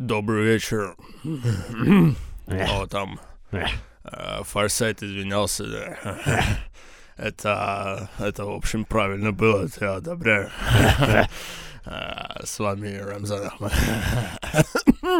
Добрый вечер. О, там. э, Форсайт извинялся. да. Это, это, в общем, правильно было, это я одобряю. Э, С вами Рамзан Ахмад.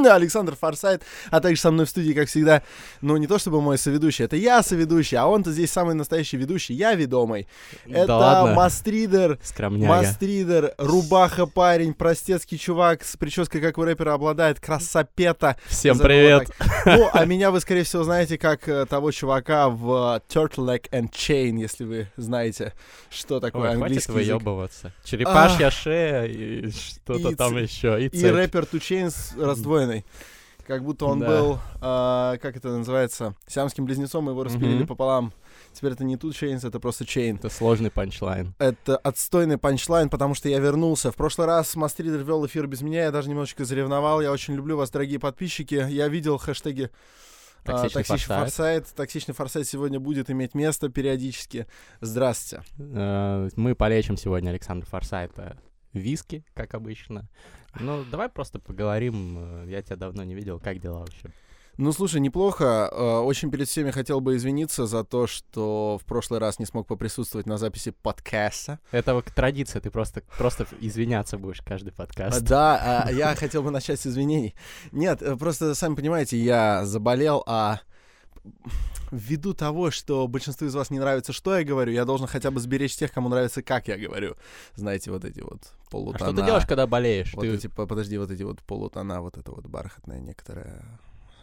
Александр Форсайт, а также со мной в студии, как всегда, ну, не то чтобы мой соведущий, это я соведущий, а он-то здесь самый настоящий ведущий, я ведомый. Это ладно. мастридер, Скромняга. мастридер, рубаха парень, простецкий чувак с прической, как у рэпера, обладает, красопета. Всем привет. Ну, а меня вы, скорее всего, знаете как э, того чувака в э, Turtleneck and Chain, если вы знаете, что такое Ой, хватит английский язык. выебываться. Черепашья шея и что-то там еще. И, И рэпер Two Chainz раздвоенный. Как будто он Да. был, а, как это называется, сиамским близнецом, его распилили Мгм. пополам. Теперь это не Two Chainz, это просто Chain. Это сложный панчлайн. Это отстойный панчлайн, потому что я вернулся. В прошлый раз Мастридер вел эфир без меня, я даже немножечко заревновал. Я очень люблю вас, дорогие подписчики. Я видел хэштеги а, Токсичный «Токсичный форсайт». форсайт». Токсичный форсайт сегодня будет иметь место периодически. Здравствуйте. Э, Мы полечим сегодня Александра Форсайта виски, как обычно. Ну, давай просто поговорим. э, Я тебя давно не видел. Как дела вообще? Ну, слушай, неплохо. Э, Очень перед всеми хотел бы извиниться за то, что в прошлый раз не смог поприсутствовать на записи подкаста. Это вот традиция, ты просто, просто извиняться будешь каждый подкаст. Да, а, я хотел бы начать с извинений. Нет, э, просто, сами понимаете, я заболел, а ввиду того, что большинству из вас не нравится, что я говорю, я должен хотя бы сберечь тех, кому нравится, как я говорю. Знаете, вот эти вот А полутона. что ты делаешь, когда болеешь? Вот Ты- эти, по- подожди, вот эти вот полутона, вот это вот бархатное некоторое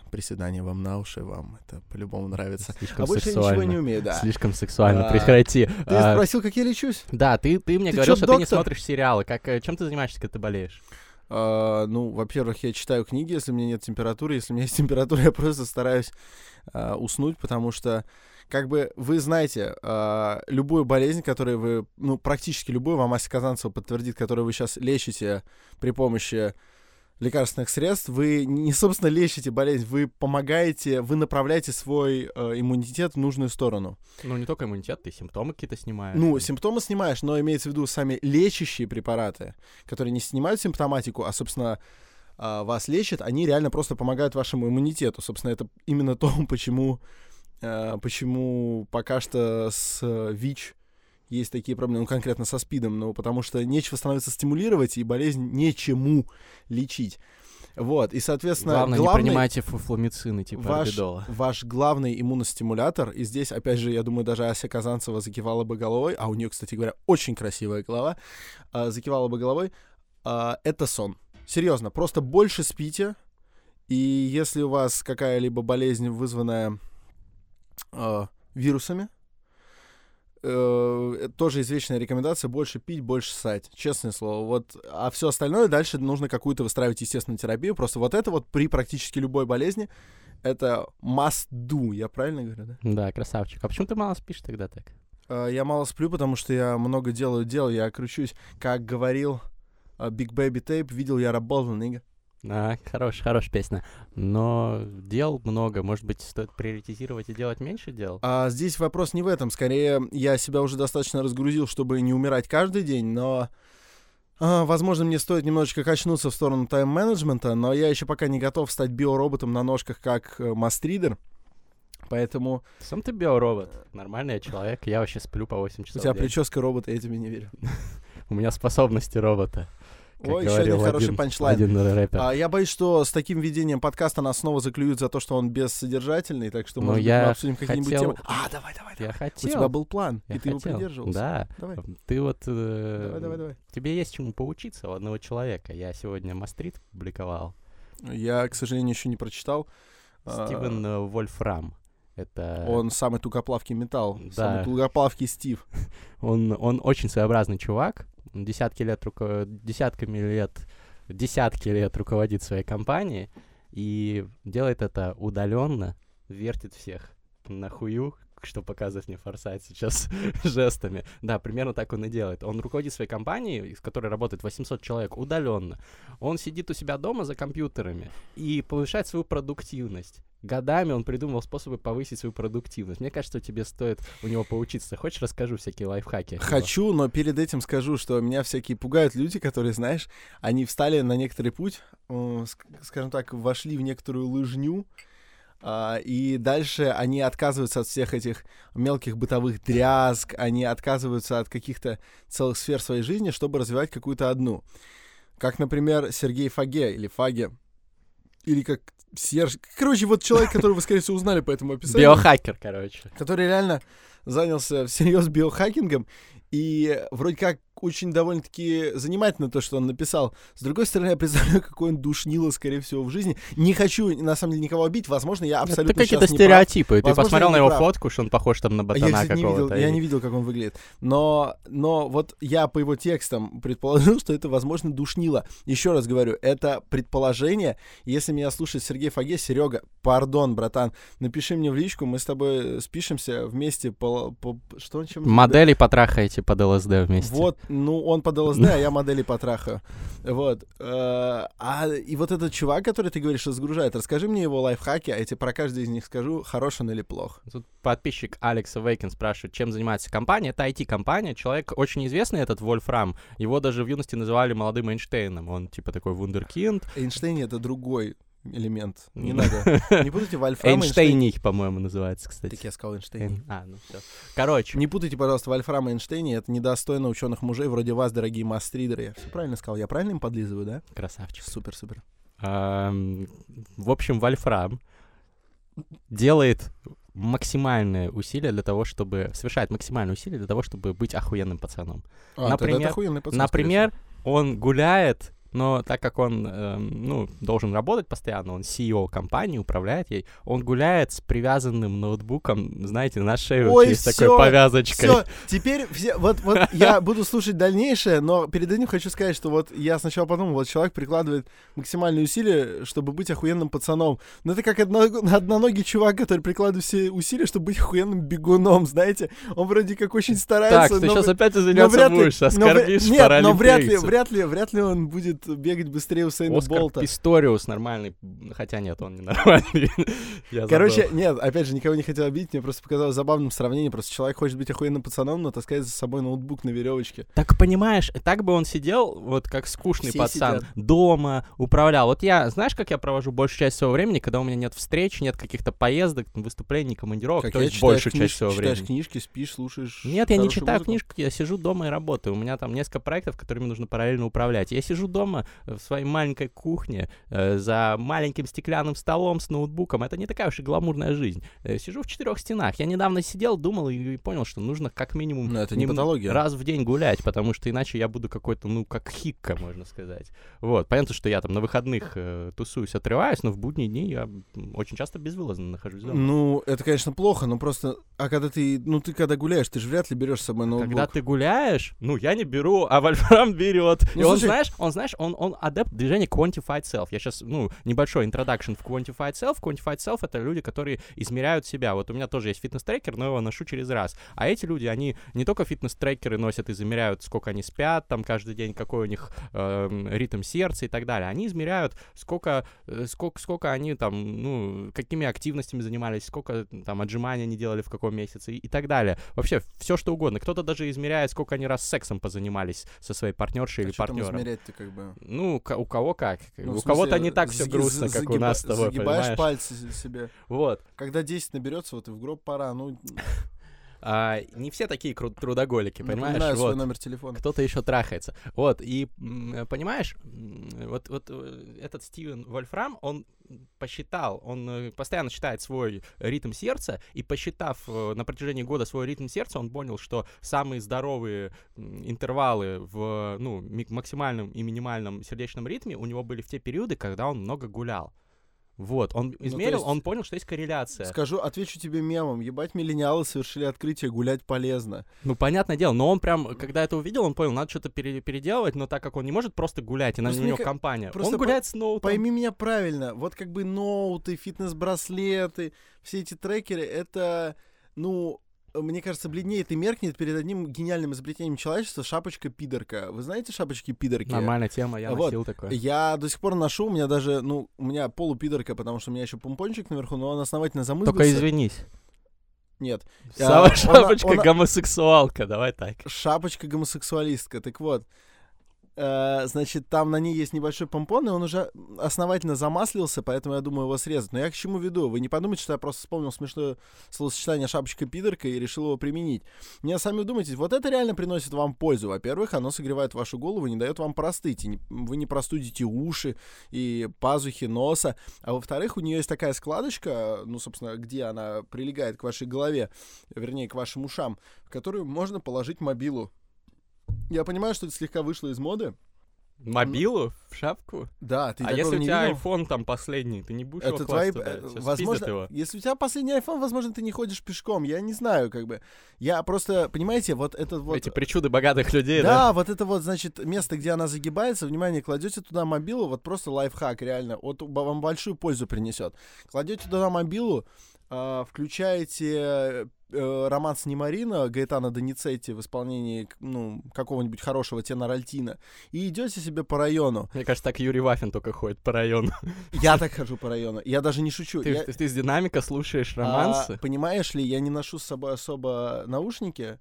приседание вам на уши, вам это по-любому нравится. Слишком А больше я ничего не умею, да. Слишком сексуально. А, Прекрати. Ты А, спросил, как я лечусь? Да, ты, ты мне Ты говорил, чё, что ты не смотришь сериалы. Как, э, чем ты занимаешься, когда ты болеешь? А, ну, во-первых, я читаю книги, если у меня нет температуры. Если у меня есть температура, я просто стараюсь а, уснуть, потому что, как бы, вы знаете, а, любую болезнь, которую вы, ну, практически любую, вам Ася Казанцева подтвердит, которую вы сейчас лечите при помощи лекарственных средств, вы не, собственно, лечите болезнь, вы помогаете, вы направляете свой э, иммунитет в нужную сторону. Ну, не только иммунитет, ты симптомы какие-то снимаешь. Ну, симптомы снимаешь, но имеется в виду сами лечащие препараты, которые не снимают симптоматику, а, собственно, а, вас лечат, они реально просто помогают вашему иммунитету. Собственно, это именно то, почему, а, почему пока что с э, ВИЧ есть такие проблемы, ну, конкретно со СПИДом, ну, потому что нечего становится стимулировать, и болезнь нечему лечить. Вот, и, соответственно, Главное, главный- не принимайте фуфломицины, типа ваш, орбидола. ваш главный иммуностимулятор, и здесь, опять же, я думаю, даже Ася Казанцева закивала бы головой, а у нее, кстати говоря, очень красивая голова, а, закивала бы головой, а, это сон. Серьезно, просто больше спите, и если у вас какая-либо болезнь, вызванная а, вирусами, э, тоже извечная рекомендация больше пить, больше ссать. Честное слово. Вот, а все остальное дальше нужно какую-то выстраивать естественную терапию. Просто вот это вот при практически любой болезни это must do. Я правильно говорю, да? Да, красавчик. А почему ты мало спишь тогда так? Э, Я мало сплю, потому что я много делаю дел. Я кручусь, как говорил э, Big Baby Tape, видел я работал, нига. А, хорош, хорошая песня. Но дел много. Может быть, стоит приоритизировать и делать меньше дел? А здесь вопрос не в этом. Скорее, я себя уже достаточно разгрузил, чтобы не умирать каждый день, но... а, возможно, мне стоит немножечко качнуться в сторону тайм-менеджмента, но я еще пока не готов стать биороботом на ножках, как э, мастридер. Поэтому Сам ты биоробот. Нормальный я человек. Я вообще сплю по 8 у часов тебя в день. прическа робота, я тебе не верю. У меня способности робота. Ой, еще один хороший один- панчлайн. Один рэпер. А, я боюсь, что с таким ведением подкаста нас снова заклюют за то, что он бессодержательный, так что, Ну, может быть, я мы обсудим какие-нибудь хотел- темы. А, давай, давай, Я давай. хотел. У тебя был план, я и ты его хотел. придерживался. Да. Давай. Ты вот... э, Давай, давай, давай. Тебе есть чему поучиться у одного человека. Я сегодня Мастрит публиковал. Я, к сожалению, еще не прочитал. А, Стивен э, Вольфрам. Это... Он самый тугоплавкий металл, Да. самый тугоплавкий Стив. Он, он очень своеобразный чувак. Десятки лет, руко... десятками лет, десятки лет руководит своей компанией и делает это удаленно, вертит всех. На хую, что показывает мне Форсайт сейчас жестами. Да, примерно так он и делает. Он руководит своей компанией, в которой работает 800 человек, удаленно. Он сидит у себя дома за компьютерами и повышает свою продуктивность. годами он придумывал способы повысить свою продуктивность. Мне кажется, тебе стоит у него поучиться. Хочешь, расскажу всякие лайфхаки? Хочу, но перед этим скажу, что меня всякие пугают люди, которые, знаешь, они встали на некоторый путь, ск- скажем так, вошли в некоторую лыжню, и дальше они отказываются от всех этих мелких бытовых дрязг, они отказываются от каких-то целых сфер своей жизни, чтобы развивать какую-то одну. Как, например, Сергей Фаге или Фаге, или как Серж... Короче, вот человек, которого вы, скорее всего, узнали по этому описанию Биохакер, короче. который реально занялся всерьез биохакингом, и вроде как очень довольно-таки занимательно то, что он написал. С другой стороны, я представляю, какой он душнило, скорее всего, в жизни. Не хочу, на самом деле, никого обидеть. Возможно, я абсолютно Это какие-то стереотипы. Ты Возможно, посмотрел я на его прав. фотку, что он похож там на А Я, ботана видел, какого-то. я и- не видел, как он выглядит. Но, но вот я по его текстам предположил, что это, возможно, душнило. Еще раз говорю, это предположение. Если меня слушает Сергей Фаге, Серега, пардон, братан, напиши мне в личку, мы с тобой спишемся вместе по... по- что он чем Модели потрахаете под ЛСД вместе. Вот, ну, он под ЛСД, а я модели потрахаю. Вот. э, А, и вот этот чувак, который ты говоришь, что загружает, расскажи мне его лайфхаки, а я тебе про каждый из них скажу, хорош он или плох. Тут подписчик Алекс Вейкин спрашивает, чем занимается компания. Это IT-компания. Человек очень известный, этот Вольфрам. Его даже в юности называли молодым Эйнштейном. Он типа такой вундеркинд. Эйнштейн — это другой элемент. Не надо. Не путайте Вольфрам и Эйнштейн. Эйнштейний, по-моему, называется, кстати. Так я сказал Эйнштейн. Эйн- А, ну все. Короче, Не путайте, пожалуйста, Вольфрам и Эйнштейни. Это недостойно ученых мужей вроде вас, дорогие мастридеры. Я все правильно сказал. Я правильно им подлизываю, да? красавчик. Супер, супер. Ам, В общем, Вольфрам делает максимальные усилия для того, чтобы... Совершает максимальные усилия для того, чтобы быть охуенным пацаном. А, Например- пацан, Например, он гуляет, но так как он, эм, ну, должен работать постоянно, он CEO компании, управляет ей, он гуляет с привязанным ноутбуком, знаете, на шею Ой, через всё, такой повязочкой. Все, теперь все, вот, вот я буду слушать дальнейшее, но перед этим хочу сказать, что вот я сначала подумал, вот человек прикладывает максимальные усилия, чтобы быть охуенным пацаном. Но это как одно, одноногий чувак, который прикладывает все усилия, чтобы быть охуенным бегуном, знаете. Он вроде как очень старается, Так, ты но сейчас опять но ли- будешь, но оскорбишь Нет, но вряд ли, вряд ли, вряд ли он будет бегать быстрее Усейна Оскар Болта. Писториус нормальный, хотя нет, он не нормальный. Короче, нет, опять же, никого не хотел обидеть, мне просто показалось забавным сравнение. Просто человек хочет быть охуенным пацаном, но таскает за собой ноутбук на веревочке. Так понимаешь, так бы он сидел, вот как скучный Все пацан, сидят. дома, управлял. Вот я, знаешь, как я провожу большую часть своего времени, когда у меня нет встреч, нет каких-то поездок, выступлений, командировок, Как то есть читаешь большую книж- часть своего читаешь времени. книжки, спишь, слушаешь. Нет, я не читаю музыку. книжку, я сижу дома и работаю. У меня там несколько проектов, которыми нужно параллельно управлять. Я сижу дома э, в своей маленькой кухне э, за маленьким стеклянным столом с ноутбуком. Это не такая уж и гламурная жизнь. Э, сижу в четырех стенах. Я недавно сидел, думал и, понял, что нужно как минимум Но это не патология. раз в день гулять, потому что иначе я буду какой-то, ну, как хикка, можно сказать. Вот. Понятно, что я там на выходных э, тусуюсь, отрываюсь, но в будние дни я очень часто безвылазно нахожусь дома. Ну, это, конечно, плохо, но просто... А когда ты... Ну, ты когда гуляешь, ты же вряд ли берешь с собой ноутбук. Когда ты гуляешь, ну, я не беру, а Вольфрам берет. Ну, и он, слушай- знаешь, он, знаешь, он, он адепт движения Quantified Self. Я сейчас, ну, небольшой introduction в Quantified Self. Quantified Self — это люди, которые измеряют себя. Вот у меня тоже есть фитнес-трекер, но его ношу через раз. А эти люди, они не только фитнес-трекеры носят и замеряют, сколько они спят, там, каждый день, какой у них эм, ритм сердца и так далее. Они измеряют, сколько, э, сколько, сколько они там, ну, какими активностями занимались, сколько там отжиманий они делали в каком месяце и, и так далее. Вообще, все что угодно. Кто-то даже измеряет, сколько они раз сексом позанимались со своей партнершей А или чё там партнером. измерять-то как бы? Ну, у кого как. Ну, у кого-то не так все грустно, как у нас с тобой, Загибаешь понимаешь? пальцы себе. Вот. Когда 10 наберется, вот и в гроб пора. Ну, А, не все такие кру- трудоголики, понимаешь? напоминаю свой Вот. номер телефона. Кто-то еще трахается. Вот, и понимаешь, вот, вот э, этот Стивен Вольфрам, он посчитал, он э, постоянно считает свой ритм сердца, и посчитав э, на протяжении года свой ритм сердца, он понял, что самые здоровые интервалы в ну, максимальном и минимальном сердечном ритме у него были в те периоды, когда он много гулял. Вот, он то измерил, есть- он понял, что есть корреляция. Скажу, отвечу тебе мемом. Ебать, миллениалы совершили открытие, гулять полезно. Ну, понятное дело, но он прям, когда это увидел, он понял, надо что-то пере- переделывать, но так как он не может просто гулять, и на него компания, просто он гуляет с ноутом. Пойми меня правильно, вот как бы ноуты, фитнес-браслеты, все эти трекеры, это, ну, мне кажется, бледнеет и меркнет перед одним гениальным изобретением человечества шапочка-пидорка. Вы знаете шапочки-пидорки? Нормальная тема, я Вот. носил такое. Я до сих пор ношу, у меня даже, ну, у меня полупидорка, потому что у меня еще помпончик наверху, но он основательно замызгался. Только извинись. Нет, Сама она- шапочка гомосексуалка, давай так. шапочка гомосексуалистка. Так вот, э, значит, там на ней есть небольшой помпон, и он уже основательно замаслился, поэтому я думаю его срезать. Но я к чему веду? Вы не подумайте, что я просто вспомнил смешное словосочетание шапочка-пидорка и решил его применить. Мне сами думайте, вот это реально приносит вам пользу. Во-первых, оно согревает вашу голову не дает вам простыть. И не- вы не простудите уши и пазухи носа. А во-вторых, у нее есть такая складочка, ну, собственно, где она прилегает к вашей голове, вернее, к вашим ушам, в которую можно положить мобилу. Я понимаю, что это слегка вышло из моды. Мобилу в шапку? Да, ты а если у тебя видел? iPhone там последний, ты не будешь Это его твои... класть туда? э, Сейчас Возможно, его. если у тебя последний iPhone, возможно, ты не ходишь пешком. Я не знаю, как бы. Я просто, понимаете, вот этот вот... Эти причуды богатых людей, да, да? вот это вот, значит, место, где она загибается, внимание, кладете туда мобилу, вот просто лайфхак, реально, вот вам большую пользу принесет. Кладете туда мобилу, а, включаете э, романс Неморино Гаэтана Доницетти в исполнении ну, какого-нибудь хорошего тенора альтина и идете себе по району. Мне кажется, так Юрий Вафин только ходит по району. Я так хожу по району. Я даже не шучу. Ты, Я- ты- ты с динамика слушаешь А, романсы? понимаешь ли, я не ношу с собой особо наушники,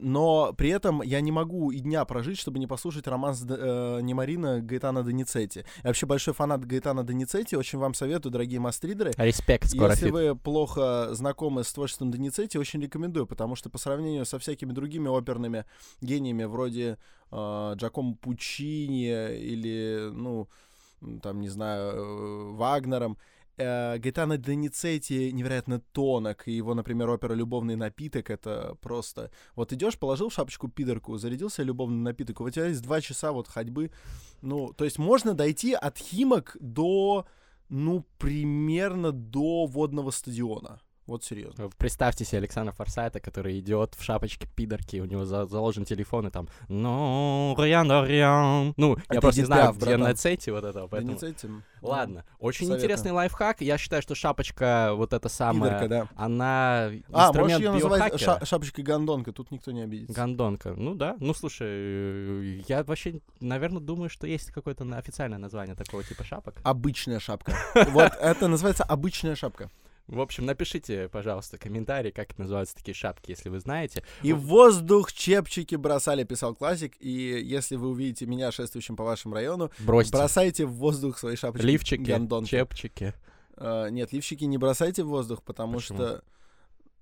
но при этом я не могу и дня прожить, чтобы не послушать романс Д- э, Неморино Гаэтана Доницетти. Я вообще большой фанат Гаэтана Доницетти, очень вам советую, дорогие мастридеры. Респект, скоро Если фит. вы плохо знакомы с творчеством Доницетти, очень рекомендую, потому что по сравнению со всякими другими оперными гениями, вроде э, Джакомо Пучини или, ну, там, не знаю, э, Вагнером, э, Гаэтано Доницетти невероятно тонок, и его, например, опера «Любовный напиток» — это просто... Вот идешь, положил в шапочку пидорку, зарядился любовный напиток, у тебя есть два часа вот ходьбы. Ну, то есть можно дойти от Химок до ну, примерно до водного стадиона. Вот серьезно. Представьте себе Александра Форсайта, который идет в шапочке пидорки, у него за- заложен телефон, и там «Ну, rien de rien». Ну, я Это просто не знаю, где братан. на цете вот этого, поэтому... Доницетти, м, Ладно, очень советую. интересный лайфхак. Я считаю, что шапочка вот эта самая, Пидорка, да. она А, можешь инструмент ее называть ша- шапочкой гондонка, тут никто не обидится. Гондонка. Ну да. Ну слушай, э, я вообще, наверное, думаю, что есть какое-то официальное название такого типа шапок. Обычная шапка. Вот это называется обычная шапка. В общем, напишите, пожалуйста, комментарий, как называются такие шапки, если вы знаете. И в воздух чепчики бросали, писал классик. И если вы увидите меня шествующим по вашему району, Бросьте. бросайте в воздух свои шапочки Лифчики, гондонки. чепчики. А, нет, лифчики не бросайте в воздух, потому Почему? что...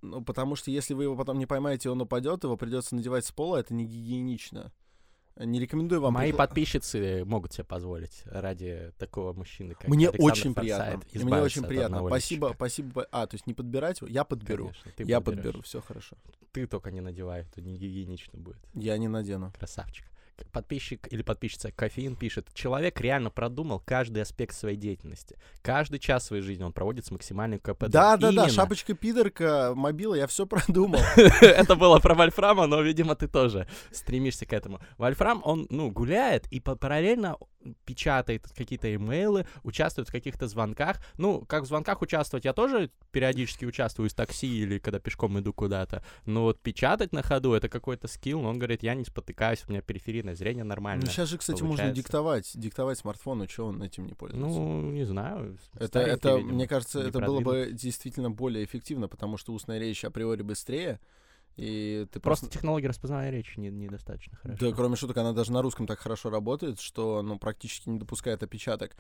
Ну, потому что если вы его потом не поймаете, он упадет, его придется надевать с пола, это не гигиенично. Не рекомендую вам... Мои прикла- подписчицы могут себе позволить ради такого мужчины, как Мне Александр очень приятно. Форсайт, Мне избавиться очень приятно. Спасибо, спасибо. А, то есть не подбирать его? Я подберу. Конечно, ты Я подберешь. подберу, все хорошо. Ты только не надевай, это не гигиенично будет. Я не надену. Красавчик. Подписчик или подписчица Кофеин пишет, человек реально продумал каждый аспект своей деятельности. Каждый час своей жизни он проводит с максимальным КПД. Да, да, да, Именно. шапочка пидорка, мобила, я все продумал. Это было про Вольфрама, но, видимо, ты тоже стремишься к этому. Вольфрам, он, ну, гуляет и па- параллельно печатает какие-то имейлы, участвует в каких-то звонках. Ну, как в звонках участвовать, я тоже периодически участвую из такси или когда пешком иду куда-то. Но вот печатать на ходу — это какой-то скилл. Он говорит, я не спотыкаюсь, у меня периферийное зрение Ну, нормальное. сейчас же, кстати, можно получается. диктовать, диктовать смартфону, что он этим не пользуется. Ну, не знаю. Это, это видимо, мне кажется, это было бы действительно более эффективно, потому что устная речь априори быстрее, и ты Просто просто... технология распознавания речи не- недостаточно хорошо. Да, кроме шуток, она даже на русском так хорошо работает, что, ну, практически не допускает опечаток.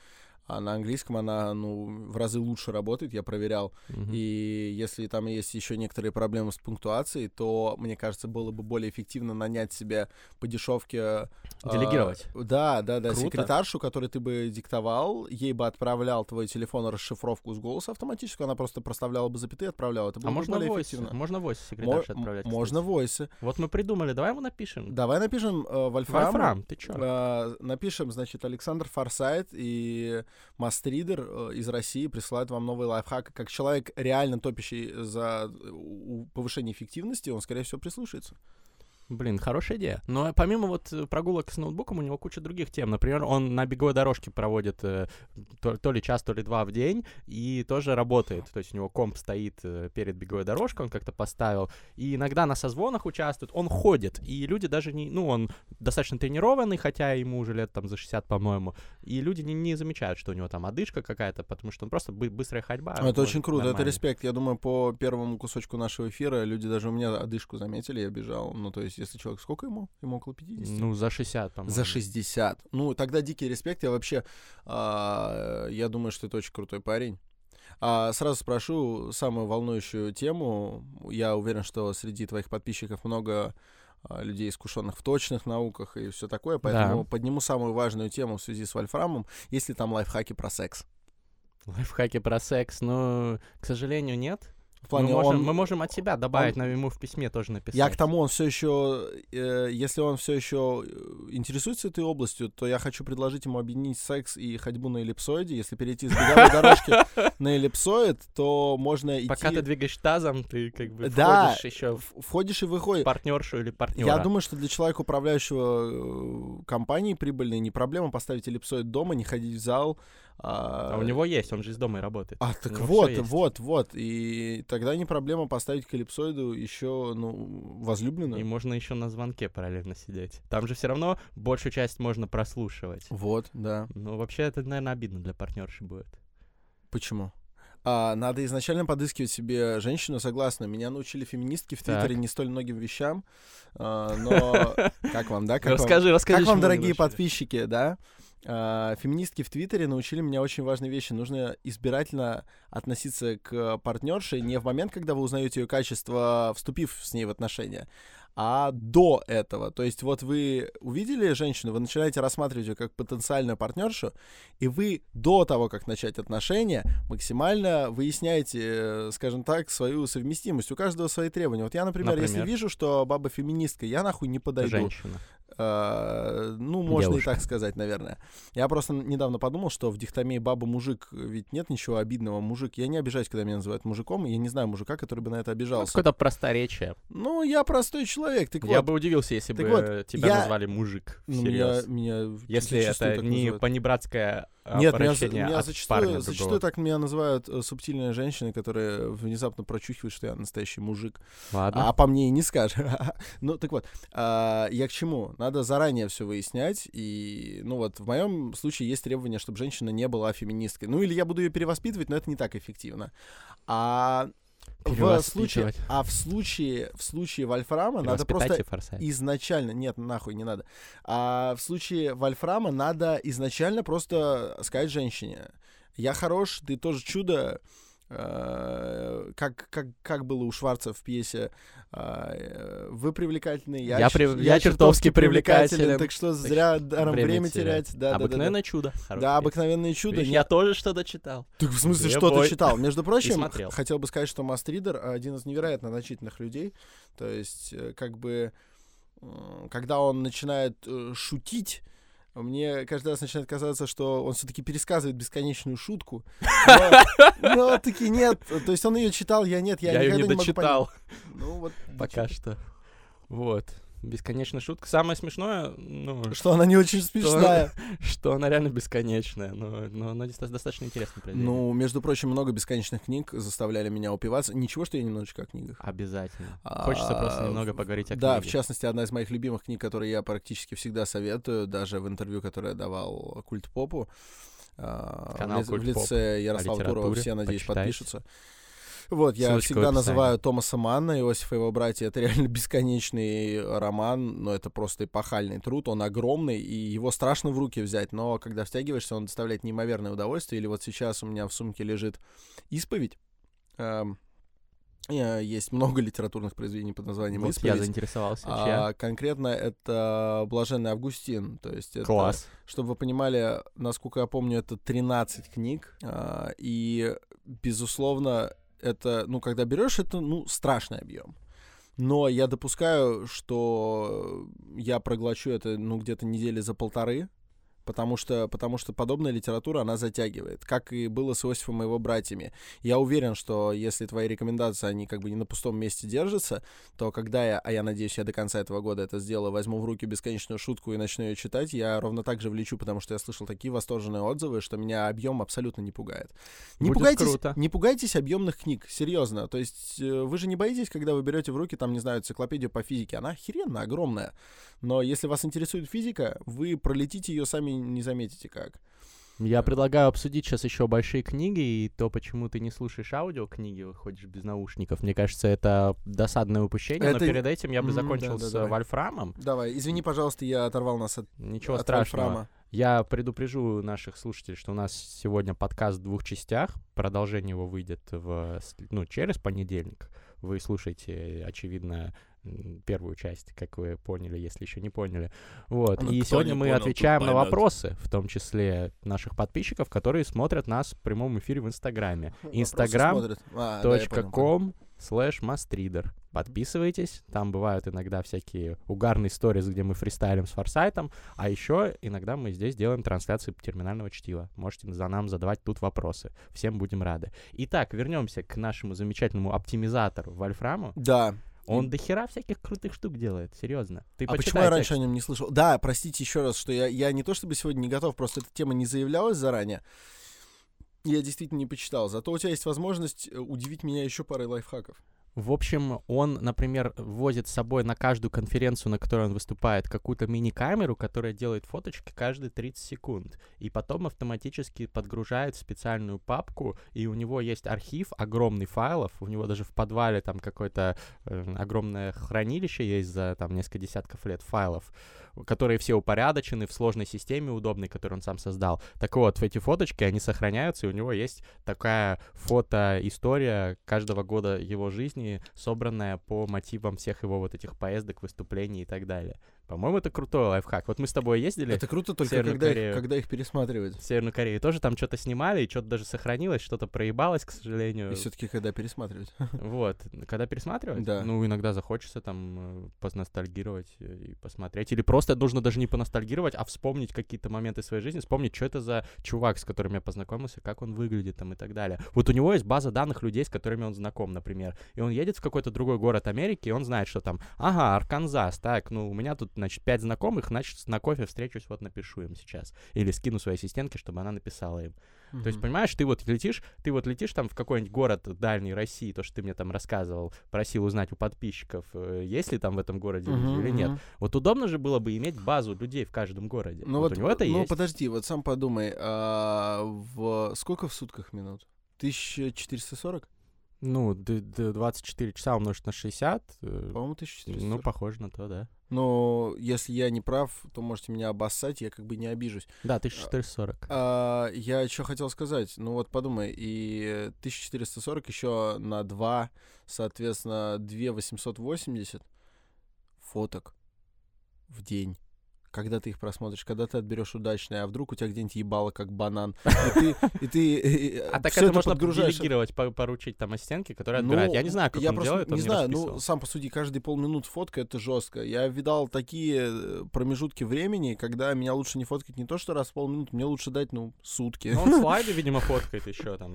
А на английском она, ну, в разы лучше работает, я проверял. Мгм. И если там есть еще некоторые проблемы с пунктуацией, то, мне кажется, было бы более эффективно нанять себе по дешевке... а, Делегировать. да, да, да, Круто. секретаршу, которой ты бы диктовал, ей бы отправлял твой телефон расшифровку с голоса автоматически, она просто проставляла бы запятые и отправляла. Это было А бы можно более войс, эффективно. можно войс Мо- секретарше м- отправлять. Можно кстати. войсы. Вот мы придумали, давай ему напишем. Давай напишем э, Вольфраму. Вольфрам, ты чё? Э, напишем, значит, Александр Форсайт и Мастридер э, из России присылают вам новый лайфхак. Как человек, реально топящий за э, повышение эффективности, он, скорее всего, прислушается. Блин, хорошая идея. Но помимо вот э, прогулок с ноутбуком, у него куча других тем. Например, он на беговой дорожке проводит э, то, то ли час, то ли два в день, и тоже работает. То есть у него комп стоит э, перед беговой дорожкой, он как-то поставил. И иногда на созвонах участвует, он ходит. И люди даже не... Ну, он достаточно тренированный, хотя ему уже лет там за 60, по-моему. И люди не, не замечают, что у него там одышка какая-то, потому что он просто бы- быстрая ходьба. Ну, это очень круто, это нормально. респект. Я думаю, по первому кусочку нашего эфира люди даже у меня одышку заметили, я бежал. Ну, то есть, если человек, сколько ему? Ему около 50? Ну, за 60, по-моему. За 60. Ну, тогда дикий респект. Я вообще, а, я думаю, что это очень крутой парень. А, сразу спрошу самую волнующую тему. Я уверен, что среди твоих подписчиков много а, людей, искушенных в точных науках и все такое, поэтому Да. подниму самую важную тему в связи с Вольфрамом. Есть ли там лайфхаки про секс? Лайфхаки про секс, ну, к сожалению, нет. В плане, мы, можем, он- мы можем от себя добавить, он- но ему в письме тоже написать. Я к тому, он все еще, э, если он все еще интересуется этой областью, то я хочу предложить ему объединить секс и ходьбу на эллипсоиде. Если перейти с беговой дорожки на эллипсоид, то можно идти... Пока ты двигаешь тазом, ты как бы входишь еще входишь и выходишь. партнершу или партнера. Я думаю, что для человека, управляющего э, компанией прибыльной, не проблема поставить эллипсоид дома, не ходить в зал. А у него есть, он же из дома и работает. А, так вот, вот, вот. И тогда не проблема поставить к эллипсоиду еще, ну, возлюбленную. И можно еще на звонке параллельно сидеть. Там же все равно большую часть можно прослушивать. Вот, да. Ну, вообще, это, наверное, обидно для партнерши будет. Почему? А, надо изначально подыскивать себе женщину, согласна. Меня научили феминистки в. Твиттере не столь многим вещам. а, но как вам, да? Как вам? расскажи, расскажи. Как вам, дорогие научили. подписчики, да? А, Феминистки в Твиттере научили меня очень важной вещи. Нужно избирательно относиться к партнерше не в момент, когда вы узнаете ее качество, вступив с ней в отношения, а до этого. То есть вот вы увидели женщину, вы начинаете рассматривать ее как потенциальную партнершу, и вы до того, как начать отношения, максимально выясняете, э, скажем так, свою совместимость. У каждого свои требования. Вот я, например, если Например? вижу, что баба феминистка, я нахуй не подойду. Женщина. Э, ну, можно Девушка. и так сказать, наверное. Я просто недавно подумал, что в дихтомии баба-мужик ведь нет ничего обидного. Мужик, я не обижаюсь, когда меня называют мужиком, я не знаю мужика, который бы на это Ну, обижался. Какое-то просторечие. Ну, я простой человек, так Я вот. бы удивился, если Так бы вот, э, тебя я- назвали мужик. ну, меня, меня Если это не называют. понебратское Нет, меня, меня зачастую, зачастую так меня называют э, субтильные женщины, которые внезапно прочухивают, что я настоящий мужик. Ладно. А по мне и не скажешь. ну, так вот, а, я к чему? Надо заранее все выяснять. И, ну вот, в моем случае есть требование, чтобы женщина не была феминисткой. Ну, или я буду ее перевоспитывать, но это не так эффективно. А в случае, а в случае, в случае Вольфрама надо просто изначально, нет, нахуй не надо. А в случае Вольфрама надо изначально просто сказать женщине, я хорош, ты тоже чудо, как, как, как было у Шварца в пьесе э, «Вы привлекательны, я, Я ч- прив- я чертовски привлекателен». так что зря даром время, терять. Да, да, да, да. Обыкновенное чудо. Да, обыкновенное чудо. Видишь, я тоже что-то читал. Так в смысле, Где что ты бой? читал? Между прочим, хотел бы сказать, что Мастридер один из невероятно начитанных людей. То есть, э, как бы, когда он начинает э, шутить, мне каждый раз начинает казаться, что он все-таки пересказывает бесконечную шутку. Но, но таки нет. То есть он ее читал, я нет, я, Я ее никогда не не могу дочитал. понять. Ну вот. Пока что. Вот. Бесконечная шутка. Самое смешное, ну, Что она не очень смешная. что она реально бесконечная, но, но она доста- достаточно интересная произведение. Ну, между прочим, много бесконечных книг заставляли меня упиваться. Ничего, что я немножечко о книгах. Обязательно. А, Хочется просто в- немного поговорить о Да, в книге. частности, одна из моих любимых книг, которые я практически всегда советую, даже в интервью, которое я давал Культ Попу. а, Канал в, ли- в лице Ярослава Турова все, надеюсь, Почитайте. подпишутся. Вот, я Ссылочка всегда называю Томаса Манна, Иосифа и его братья. Это реально бесконечный роман, но это просто эпохальный труд. Он огромный, и его страшно в руки взять, но когда втягиваешься, он доставляет неимоверное удовольствие. Или вот сейчас у меня в сумке лежит исповедь. Эм, э, Есть много литературных произведений под названием Вот я «Исповедь». заинтересовался. А, чья? конкретно это Блаженный Августин. То есть это, Класс. чтобы вы понимали, насколько я помню, это 13 книг. а, и, безусловно, это, ну, когда берешь, это, ну, страшный объем. Но я допускаю, что я проглочу это, ну, где-то недели за полторы. Потому что, потому что подобная литература, она затягивает, как и было с Иосифом и его братьями. Я уверен, что если твои рекомендации, они как бы не на пустом месте держатся, то когда я, а я надеюсь, я до конца этого года это сделаю, возьму в руки бесконечную шутку и начну ее читать, я ровно так же влечу, потому что я слышал такие восторженные отзывы, что меня объем абсолютно не пугает. Не Будет пугайтесь, круто. не пугайтесь объемных книг, серьезно. То есть э, вы же не боитесь, когда вы берете в руки, там, не знаю, энциклопедию по физике, она охеренно огромная. Но если вас интересует физика, вы пролетите ее сами не заметите как. Я предлагаю обсудить сейчас еще большие книги и то, почему ты не слушаешь аудиокниги, ходишь без наушников. Мне кажется, это досадное упущение, но Это- перед этим я бы закончил да-да, с давай. Вольфрамом. Давай, извини, пожалуйста, я оторвал нас от, Ничего от страшного. Вольфрама. Я предупрежу наших слушателей, что у нас сегодня подкаст в двух частях. Продолжение его выйдет в, ну, через понедельник. Вы слушаете, очевидно, первую часть, как вы поняли, если еще не поняли. Вот. Ну, И сегодня мы понял, отвечаем на вопросы, в том числе наших подписчиков, которые смотрят нас в прямом эфире в Инстаграме. Вопросы Instagram смотрят. А, slash mastrидер. Подписывайтесь, там бывают иногда всякие угарные сторис, где мы фристайлим с форсайтом, а еще иногда мы здесь делаем трансляции терминального чтива. Можете за нам задавать тут вопросы. Всем будем рады. Итак, вернемся к нашему замечательному оптимизатору Вольфраму. Да. Он до хера всяких крутых штук делает, серьезно. Ты а почему я раньше текст. о нем не слышал? Да, простите еще раз, что я, я не то чтобы сегодня не готов, просто эта тема не заявлялась заранее. Я действительно не почитал. Зато у тебя есть возможность э, удивить меня еще парой лайфхаков. В общем, он, например, возит с собой на каждую конференцию, на которой он выступает, какую-то мини-камеру, которая делает фоточки каждые 30 секунд. И потом автоматически подгружает в специальную папку, и у него есть архив огромный файлов, у него даже в подвале там какое-то э, огромное хранилище есть за там несколько десятков лет файлов, которые все упорядочены в сложной системе удобной, которую он сам создал. Так вот, эти фоточки, они сохраняются, и у него есть такая фотоистория каждого года его жизни, собранная по мотивам всех его вот этих поездок, выступлений и так далее. По-моему, это крутой лайфхак. Вот мы с тобой ездили Это круто только Северную когда их, Корею. когда их пересматривать. в Северную Корею, тоже там что-то снимали, и что-то даже сохранилось, что-то проебалось, к сожалению. И все-таки когда пересматривать. Вот. Когда пересматривать? Да. Ну, иногда захочется там э, поностальгировать и посмотреть. Или просто нужно даже не поностальгировать, а вспомнить какие-то моменты своей жизни, вспомнить, что это за чувак, с которым я познакомился, как он выглядит там и так далее. Вот у него есть база данных людей, с которыми он знаком, например. И он едет в какой-то другой город Америки, и он знает, что там, ага, Арканзас, так, ну, у меня тут, значит, пять знакомых, значит, на кофе встречусь, вот напишу им сейчас. Или скину своей ассистентке, чтобы она написала им. То есть, понимаешь, ты вот летишь, ты вот летишь там в какой-нибудь город дальней России, то, что ты мне там рассказывал, просил узнать у подписчиков, э, есть ли там в этом городе люди Мгм, или нет. мгм. Вот удобно же было бы иметь базу людей в каждом городе. Ну вот, вот, у него это ну есть. подожди, вот сам подумай, а в сколько в сутках минут? 1440? Ну, д- д- 24 часа умножить на 60, э, По-моему, 1440. ну, похоже на то, да. Но если я не прав, то можете меня обоссать, я как бы не обижусь. Да, 1440. А, я что хотел сказать? Ну вот подумай, и 1440 еще на 2, соответственно, 2880 фоток в день. Когда ты их просмотришь, когда ты отберешь удачное, а вдруг у тебя где-нибудь ебало как банан, и ты, и ты э, А так это можно подгружаешь. делегировать, по- поручить там ассистентке, которая Ну, отбирает. Я не знаю, как я он делает, он не не знаю, ну сам посуди, каждые полминуты фотка это жестко. Я видал такие э, промежутки времени, когда меня лучше не фоткать не то, что раз в полминуты, мне лучше дать, ну, сутки. Ну, он слайды, видимо, фоткает еще там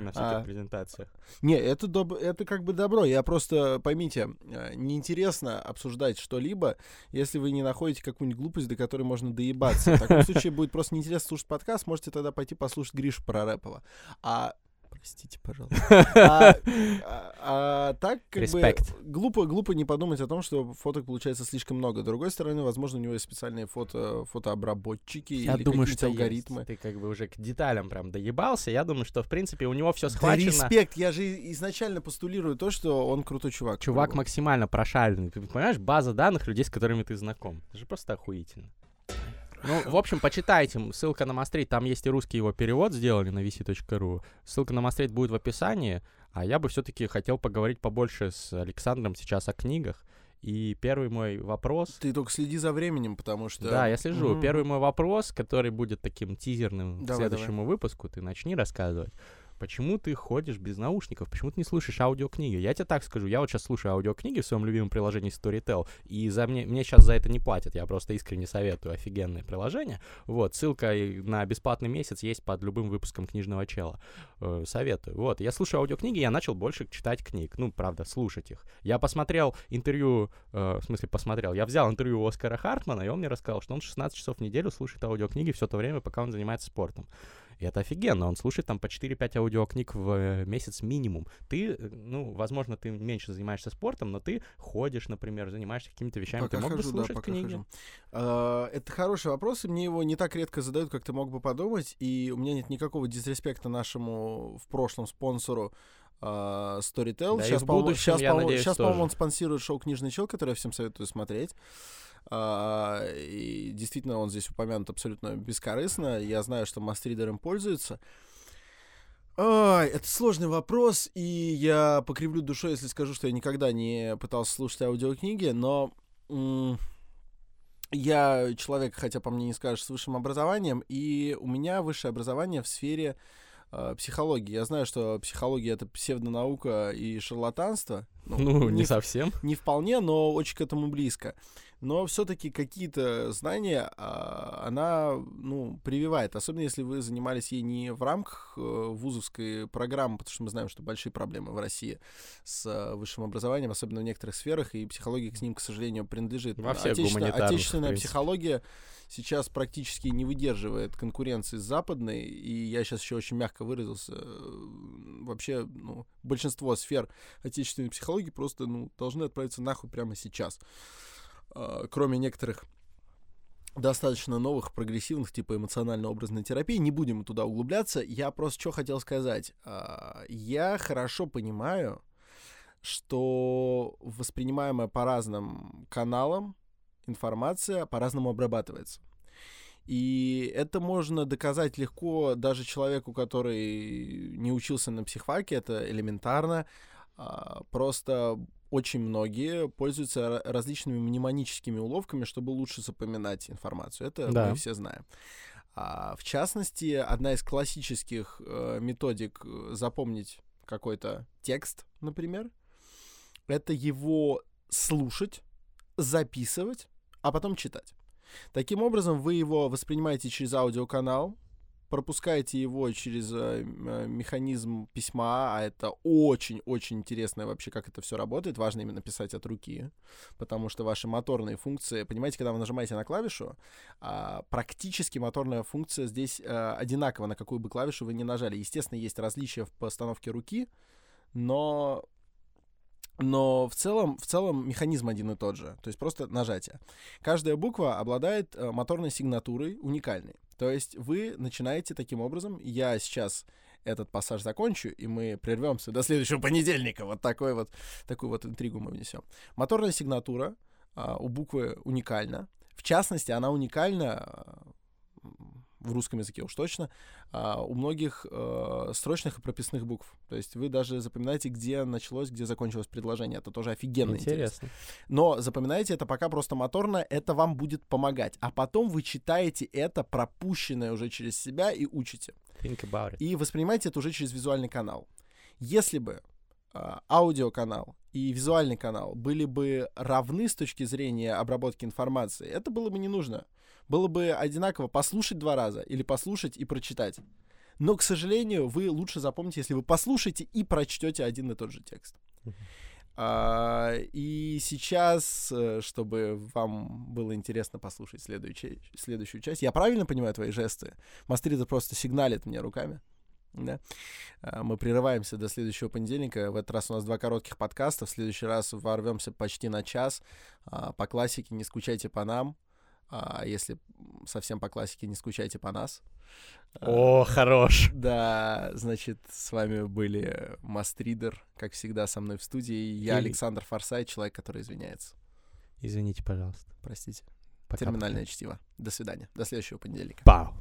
на всяких А. презентациях. Не, это, доб- это как бы добро. Я просто, поймите, э, неинтересно обсуждать что-либо, если вы не находите какую-нибудь глупость, до которой можно доебаться. В таком случае будет просто неинтересно слушать подкаст, можете тогда пойти послушать Гришу Прорепова. А Простите, пожалуйста. А, а- а так, как бы, глупо, глупо не подумать о том, что фоток получается слишком много. С другой стороны, возможно, у него есть специальные фото, фотообработчики Я или думаю, что алгоритмы. есть. Ты как бы уже к деталям прям доебался. Я думаю, что, в принципе, у него все Да схвачено. респект, я же изначально постулирую то, что он крутой чувак. Чувак максимально прошаренный. Ты понимаешь, база данных людей, с которыми ты знаком. Это же просто охуительно. Ну, в общем, почитайте. Ссылка на Мастрит. Там есть и русский его перевод сделали на vc.ru. Ссылка на Мастрит будет в описании. А я бы все-таки хотел поговорить побольше с Александром сейчас о книгах. И первый мой вопрос... Ты только следи за временем, потому что... Да, я слежу. Мгм. Первый мой вопрос, который будет таким тизерным к Давай, следующему выпуску, ты начни рассказывать. Почему ты ходишь без наушников? Почему ты не слушаешь аудиокниги? Я тебе так скажу, я вот сейчас слушаю аудиокниги в своем любимом приложении Storytel, и за мне, мне сейчас за это не платят, я просто искренне советую, офигенное приложение. Вот, ссылка на бесплатный месяц есть под любым выпуском книжного чела. Э, советую. Вот, я слушаю аудиокниги, я начал больше читать книг. Ну, правда, слушать их. Я посмотрел интервью, э, в смысле посмотрел, я взял интервью у Оскара Хартмана, и он мне рассказал, что он 16 часов в неделю слушает аудиокниги все то время, пока он занимается спортом. И это офигенно. Он слушает там по 4-5 аудиокниг в э, месяц минимум. Ты, э, ну, возможно, ты меньше занимаешься спортом, но ты ходишь, например, занимаешься какими-то вещами. Пока ты мог хожу, бы слушать да, книги. хожу. А, это хороший вопрос, и мне его не так редко задают, как ты мог бы подумать. И у меня нет никакого дисреспекта нашему в прошлом спонсору а, Storytel. Да сейчас, по-моему, сейчас, я по-моему, надеюсь, сейчас, по-моему, он спонсирует шоу «Книжный чел», которое я всем советую смотреть. А, и действительно, он здесь упомянут абсолютно бескорыстно. Я знаю, что мастридер им пользуется. Ай, это сложный вопрос, и я покривлю душой, если скажу, что я никогда не пытался слушать аудиокниги, но я человек, хотя по мне не скажешь, с высшим образованием, и у меня высшее образование в сфере психологии. Я знаю, что психология это псевдонаука и шарлатанство. Ну, не не, совсем. не вполне, но очень к этому близко. Но все-таки какие-то знания а, она ну, прививает, особенно если вы занимались ей не в рамках э, вузовской программы, потому что мы знаем, что большие проблемы в России с э, высшим образованием, особенно в некоторых сферах, и психология к ним, к сожалению, принадлежит. Во всех в отечественная психология сейчас практически не выдерживает конкуренции с западной, и я сейчас еще очень мягко выразился. Вообще, ну, большинство сфер отечественной психологии просто ну, должны отправиться нахуй прямо сейчас. А, Кроме некоторых достаточно новых, прогрессивных, типа эмоционально-образной терапии. Не будем туда углубляться. Я просто что хотел сказать. А, Я хорошо понимаю, что воспринимаемая по разным каналам информация по-разному обрабатывается. И это можно доказать легко даже человеку, который не учился на психфаке, это элементарно. А, Просто очень многие пользуются ра- различными мнемоническими уловками, чтобы лучше запоминать информацию. Это Да. мы все знаем. А, в частности, одна из классических э, методик э, запомнить какой-то текст, например, это его слушать, записывать, а потом читать. Таким образом, вы его воспринимаете через аудиоканал, пропускаете его через э, механизм письма, а это очень-очень интересно вообще, как это все работает. Важно именно писать от руки, потому что ваши моторные функции, понимаете, когда вы нажимаете на клавишу, а, практически моторная функция здесь э, одинакова, на какую бы клавишу вы ни нажали. Естественно, есть различия в постановке руки, но но в целом, в целом механизм один и тот же, то есть просто нажатие. Каждая буква обладает э, моторной сигнатурой уникальной. То есть вы начинаете таким образом, я сейчас этот пассаж закончу, и мы прервемся до следующего понедельника. Вот такой вот, такую вот интригу мы внесем. Моторная сигнатура а, у буквы уникальна. В частности, она уникальна а, в русском языке уж точно, а, у многих э, строчных и прописных букв. То есть вы даже запоминаете, где началось, где закончилось предложение. Это тоже офигенно интересно. Интересно. Но запоминайте это пока просто моторно, это вам будет помогать. А потом вы читаете это пропущенное уже через себя и учите. Think about it. И воспринимайте это уже через визуальный канал. Если бы а, аудиоканал и визуальный канал были бы равны с точки зрения обработки информации, это было бы не нужно. Было бы одинаково послушать два раза или послушать и прочитать. Но, к сожалению, вы лучше запомните, если вы послушаете и прочтете один и тот же текст. А, и сейчас, э, чтобы вам было интересно послушать следующую, следующую часть, я правильно понимаю твои жесты? Мастрида просто сигналит мне руками. Да? А, Мы прерываемся до следующего понедельника. В этот раз у нас два коротких подкаста. В следующий раз ворвемся почти на час. А, По классике не скучайте по нам. А если совсем по классике, не скучайте по нас. А, О, хорош. Да, значит, с вами были Мастридер, как всегда, со мной в студии. Я И- Александр Форсайт, человек, который извиняется. Извините, пожалуйста. Простите. Пока-пока. Терминальное чтиво. До свидания. До следующего понедельника. Пау.